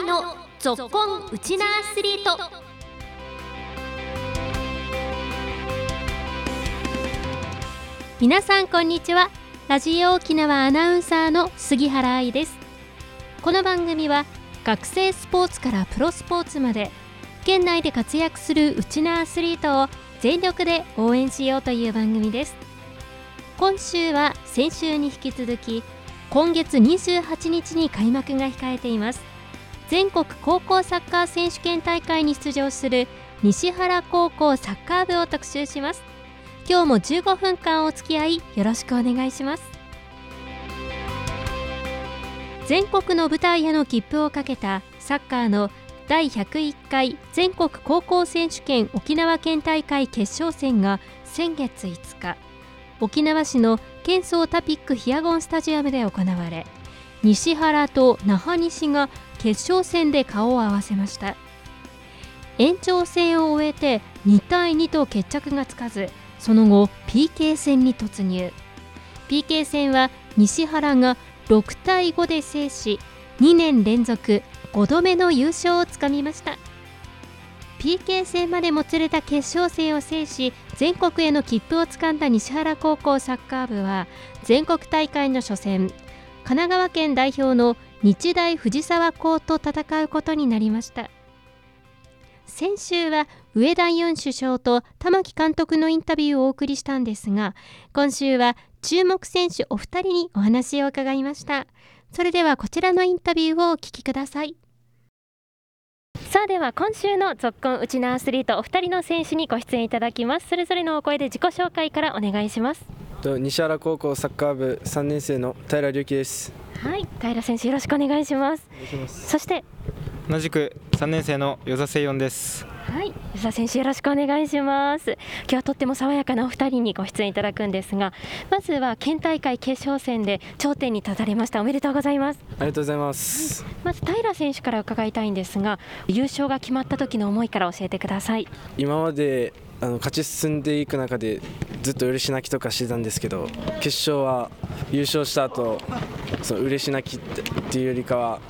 愛のぞっこんウチナアスリート。皆さんこんにちは。ラジオ沖縄アナウンサーの杉原愛です。この番組は学生スポーツからプロスポーツまで県内で活躍するウチナアスリートを全力で応援しようという番組です。今週は先週に引き続き今月28日に開幕が控えています。全国高校サッカー選手権大会に出場する西原高校サッカー部を特集します。今日も15分間お付き合いよろしくお願いします。全国の舞台への切符をかけたサッカーの第101回全国高校選手権沖縄県大会決勝戦が先月5日沖縄市の県総タピックヒアゴンスタジアムで行われ西原と那覇西が決勝戦で顔を合わせました。延長戦を終えて2対2と決着がつかずその後 PK 戦に突入。PK 戦は西原が6対5で制し2年連続5度目の優勝をつかみました。PK 戦までもつれた決勝戦を制し全国への切符をつかんだ西原高校サッカー部は全国大会の初戦神奈川県代表の日大藤沢校と戦うことになりました。先週は上田ユン首相と玉木監督のインタビューをお送りしたんですが今週は注目選手お二人にお話を伺いました。それではこちらのインタビューをお聞きください。さあでは今週の「ぞっこんうちなアスリート」お二人の選手にご出演いただきます。それぞれのお声で自己紹介からお願いします。西原高校サッカー部3年生の平隆樹です。はい平選手よろしくお願いします。そして。同じく3年生の与座聖音です。はい吉田選手よろしくお願いします。今日はとっても爽やかなお二人にご出演いただくんですがまずは県大会決勝戦で頂点に立たれました。おめでとうございます。ありがとうございます、はい、まず平選手から伺いたいんですが優勝が決まった時の思いから教えてください。今まであの勝ち進んでいく中でずっと嬉し泣きとかしてたんですけど決勝は優勝した後その嬉し泣きっていうよりかは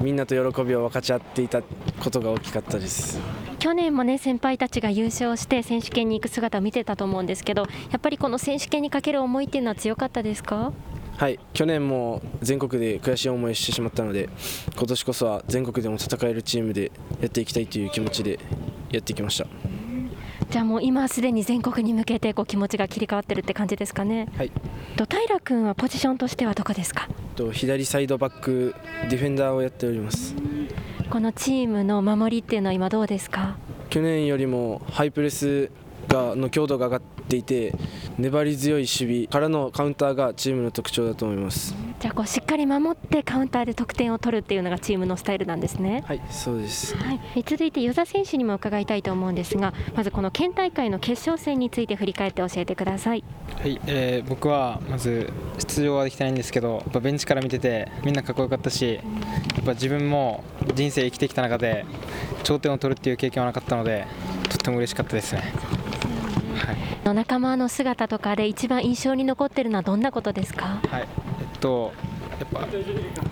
みんなと喜びを分かち合っていたことが大きかったです。去年もね先輩たちが優勝して選手権に行く姿を見てたと思うんですけどやっぱりこの選手権にかける思いっていうのは強かったですか？はい去年も全国で悔しい思いをしてしまったので今年こそは全国でも戦えるチームでやっていきたいという気持ちでやってきましたじゃあもう今すでに全国に向けてこう気持ちが切り替わってるって感じですかね。はい。と平君はポジションとしてはどこですか？と左サイドバックディフェンダーをやっております。このチームの守りっていうのは今どうですか？去年よりもハイプレスがの強度が上がっていて粘り強い守備からのカウンターがチームの特徴だと思いますじゃあこうしっかり守ってカウンターで得点を取るっていうのがチームのスタイルなんですね。はいそうです、はい、続いて与座選手にも伺いたいと思うんですがまずこの県大会の決勝戦について振り返って教えてください。はい、えー、僕はまず出場はできてないんですけどやっぱベンチから見ててみんなかっこよかったしやっぱ自分も人生生きてきた中で頂点を取るっていう経験はなかったのでとっても嬉しかったですね。はい、仲間の姿とかで一番印象に残っているのはどんなことですか、はいと、やっぱ、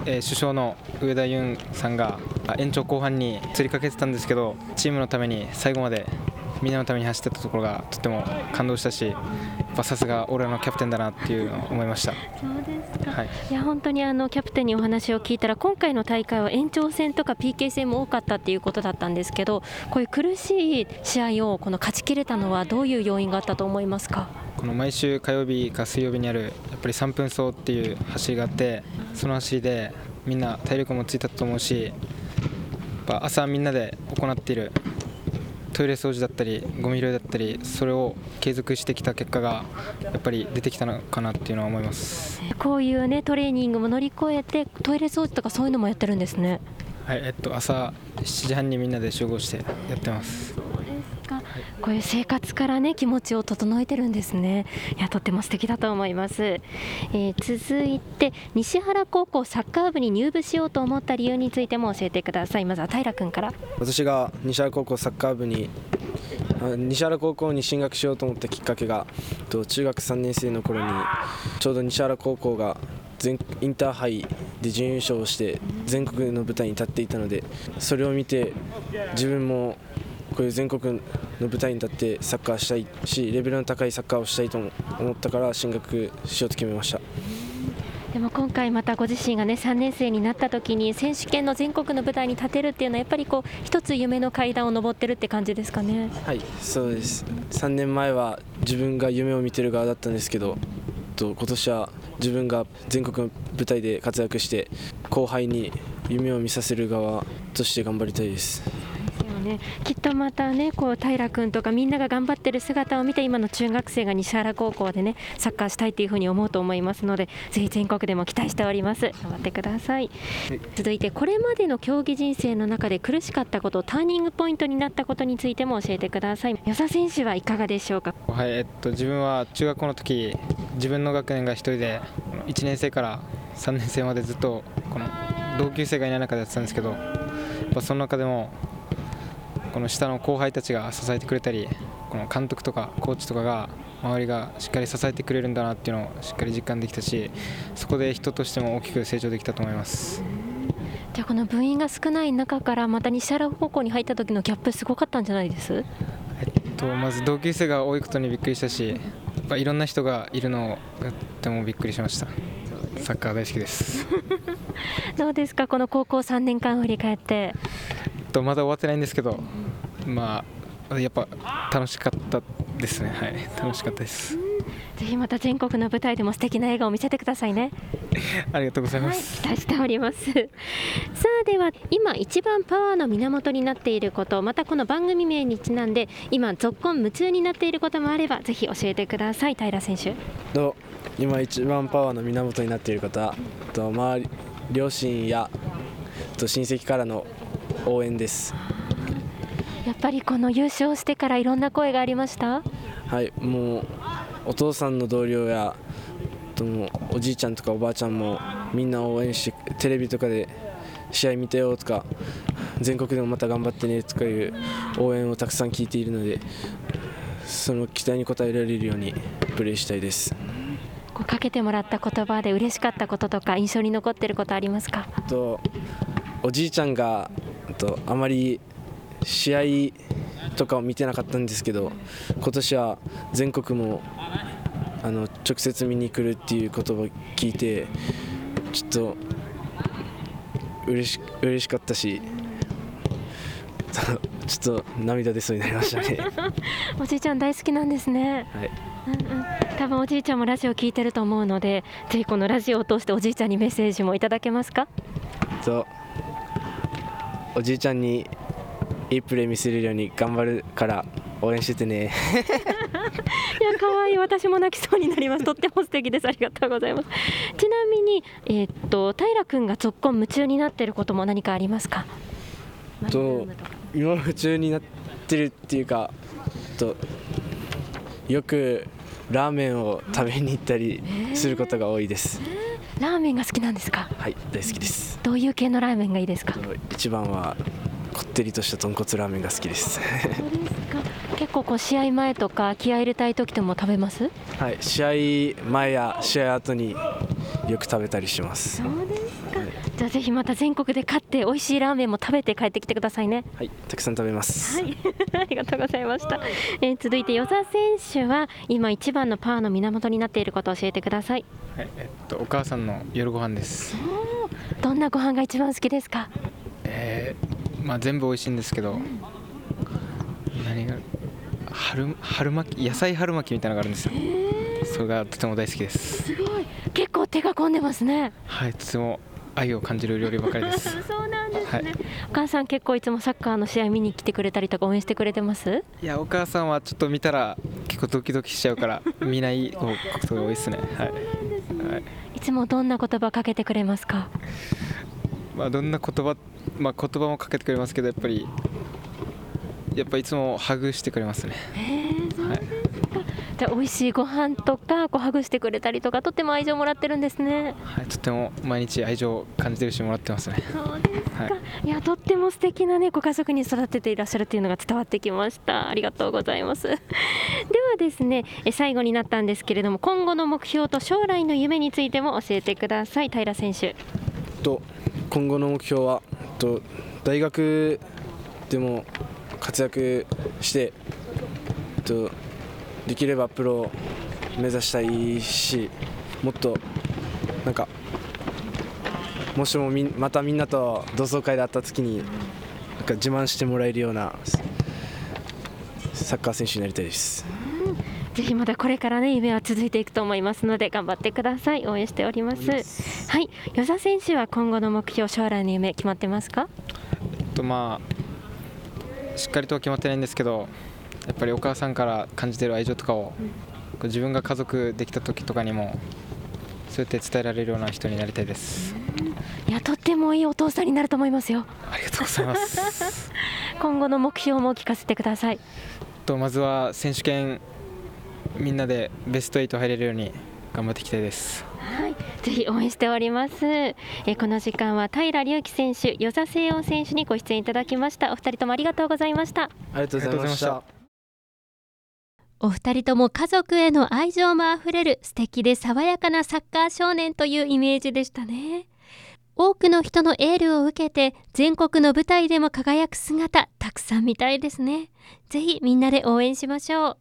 えー、首相の上田윤さんが延長後半に釣りかけてたんですけどチームのために最後までみんなのために走ってたところがとても感動したしさすが俺のキャプテンだなっていうのを思いました。そうですか、はい、いや本当にあのキャプテンにお話を聞いたら今回の大会は延長戦とか PK 戦も多かったっていうことだったんですけどこういう苦しい試合をこの勝ちきれたのはどういう要因があったと思いますか？この毎週火曜日か水曜日にあるやっぱり3分走っていう走りがあってその走りでみんな体力もついたと思うし朝みんなで行っているトイレ掃除だったりゴミ拾いだったりそれを継続してきた結果がやっぱり出てきたのかなっていうのは思います。こういうねトレーニングも乗り越えてトイレ掃除とかそういうのもやってるんですね。はいえっと朝7時半にみんなで集合してやってますこういう生活からね気持ちを整えてるんですね。いやとっても素敵だと思います、えー、続いて西原高校サッカー部に入部しようと思った理由についても教えてください。まずは平君から。私が西原高校サッカー部に西原高校に進学しようと思ったきっかけが中学3年生の頃にちょうど西原高校が全インターハイで準優勝して全国の舞台に立っていたのでそれを見て自分もこういう全国の舞台に立ってサッカーしたいしレベルの高いサッカーをしたいと思ったから進学しようと決めました。でも今回またご自身がね3年生になった時に選手権の全国の舞台に立てるっていうのはやっぱりこう一つ夢の階段を上ってるって感じですかね？はいそうです。3年前は自分が夢を見てる側だったんですけどと今年は自分が全国の舞台で活躍して後輩に夢を見させる側として頑張りたいですね、きっとまたねこう平君とかみんなが頑張ってる姿を見て今の中学生が西原高校でねサッカーしたいというふうに思うと思いますのでぜひ全国でも期待しております。頑張ってください、はい、続いてこれまでの競技人生の中で苦しかったことターニングポイントになったことについても教えてください。与座選手はいかがでしょうか？はいえっと自分は中学校の時自分の学年が1人で1年生から3年生までずっとこの同級生がいない中でやってたんですけどやっぱその中でもこの下の後輩たちが支えてくれたりこの監督とかコーチとかが周りがしっかり支えてくれるんだなっていうのをしっかり実感できたしそこで人としても大きく成長できたと思います。じゃあこの部員が少ない中からまた西原高校に入った時のギャップすごかったんじゃないです？えっと、まず同級生が多いことにびっくりしたしいろんな人がいるのがとてもびっくりしました。サッカー大好きです。どうですか？この高校3年間振り返ってとまだ終わってないんですけどまあやっぱ楽しかったですね。はい。楽しかったです。ぜひまた全国の舞台でも素敵な笑顔を見せてくださいね。ありがとうございます、はい、期待しております。さあでは今一番パワーの源になっていることまたこの番組名にちなんで今ぞっこん夢中になっていることもあればぜひ教えてください。平選手。と今一番パワーの源になっている方と周り両親やと親戚からの応援です。やっぱりこの優勝してからいろんな声がありました？はい。もうお父さんの同僚やともおじいちゃんとかおばあちゃんもみんな応援してテレビとかで試合見てよとか全国でもまた頑張ってねとかいう応援をたくさん聞いているのでその期待に応えられるようにプレーしたいです。こうかけてもらった言葉で嬉しかったこととか印象に残っていることありますか？とおじいちゃんがとあまり試合とかを見てなかったんですけど今年は全国もあの直接見に来るっていう言葉を聞いてちょっと嬉し嬉しかったしちょっと涙出そうになりましたね。おじいちゃん大好きなんですね。はい。うんうん。多分おじいちゃんもラジオ聞いてると思うのでぜひこのラジオを通しておじいちゃんにメッセージもいただけますか？とおじいちゃんにいいプレー見せれるように頑張るから応援しててね。いや可愛い。私も泣きそうになります。とっても素敵です。ありがとうございます。ちなみにえー、っと平君がぞっこん夢中になっていることも何かありますか？と今夢中になってるっていうかとよくラーメンを食べに行ったりすることが多いです、えー、ラーメンが好きなんですか？はい大好きです。どういう系のラーメンがいいですか？一番はこってりとした豚骨ラーメンが好きです。結構こう試合前とか気合い入れたい時でも食べます？はい試合前や試合後によく食べたりします。そうじゃあぜひまた全国で勝って美味しいラーメンも食べて帰ってきてくださいね。はいたくさん食べます。はい。ありがとうございました、えー、続いて与座選手は今一番のパワーの源になっていることを教えてください。はいえっとお母さんの夜ご飯です。どんなご飯が一番好きですか？えー、まあ全部美味しいんですけど何が春春巻き野菜春巻きみたいなのがあるんですよ。それがとても大好きです。すごい。結構手が込んでますね。はいとても愛を感じる料理ばかりです。そうなんですね、はい、お母さん結構いつもサッカーの試合見に来てくれたりとか応援してくれてます？いやお母さんはちょっと見たら結構ドキドキしちゃうから見ないことが多いですね。はい、はい、いつもどんな言葉かけてくれますか？まあどんな言葉まあ言葉もかけてくれますけどやっぱりやっぱいつもハグしてくれますね。へそうですか、はい、じゃあ美味しいご飯とかこうハグしてくれたりとかとっても愛情もらってるんですね。はい、とても毎日愛情を感じてるしもらってますね。そうですか、、はいやとっても素敵なねご家族に育てていらっしゃるっていうのが伝わってきました。ありがとうございます。ではですねえ最後になったんですけれども今後の目標と将来の夢についても教えてください。平選手。と今後の目標はと大学でも活躍してとできればプロを目指したいしもっとなんかもしもみんまたみんなと同窓会で会った時になんか自慢してもらえるようなサッカー選手になりたいです。ぜひまだこれからね夢は続いていくと思いますので頑張ってください。応援しております。はい。与座選手は今後の目標将来の夢決まってますか？とまあしっかりとは決まってないんですけど、やっぱりお母さんから感じてる愛情とかを、こう自分が家族できた時とかにもそうやって伝えられるような人になりたいです。いやとってもいいお父さんになると思いますよありがとうございます。今後の目標も聞かせてくださいとまずは選手権みんなでベスト8入れるように頑張っていきたいです。はい、ぜひ応援しております。えーこの時間は平隆輝選手、与座聖音選手にご出演いただきました。お二人ともありがとうございました。ありがとうございました。お二人とも家族への愛情もあふれる素敵で爽やかなサッカー少年というイメージでしたね。多くの人のエールを受けて全国の舞台でも輝く姿たくさん見たいですね。ぜひみんなで応援しましょう。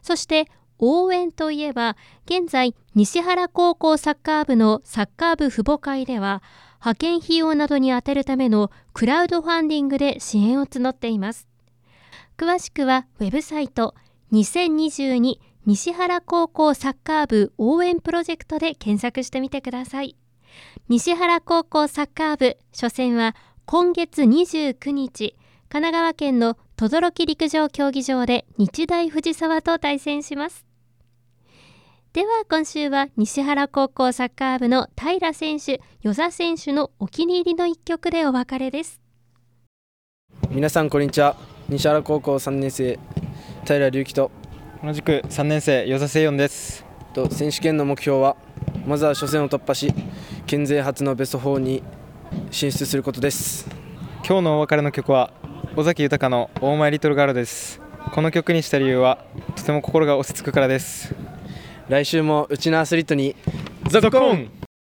そして応援といえば現在西原高校サッカー部のサッカー部父母会では派遣費用などに充てるためのクラウドファンディングで支援を募っています。詳しくはウェブサイト2022西原高校サッカー部応援プロジェクトで検索してみてください。西原高校サッカー部初戦は今月29日神奈川県の等々力陸上競技場で日大藤沢と対戦しますでは今週は西原高校サッカー部の平選手与座選手のお気に入りの一曲でお別れです皆さんこんにちは。西原高校3年生平隆輝と同じく3年生与座聖音です。と選手権の目標はまずは初戦を突破し県勢初のベスト4に進出することです。今日のお別れの曲は尾崎豊の「オーマイリトルガール」です。この曲にした理由はとても心が落ち着くからです。来週もうちのアスリートにザコン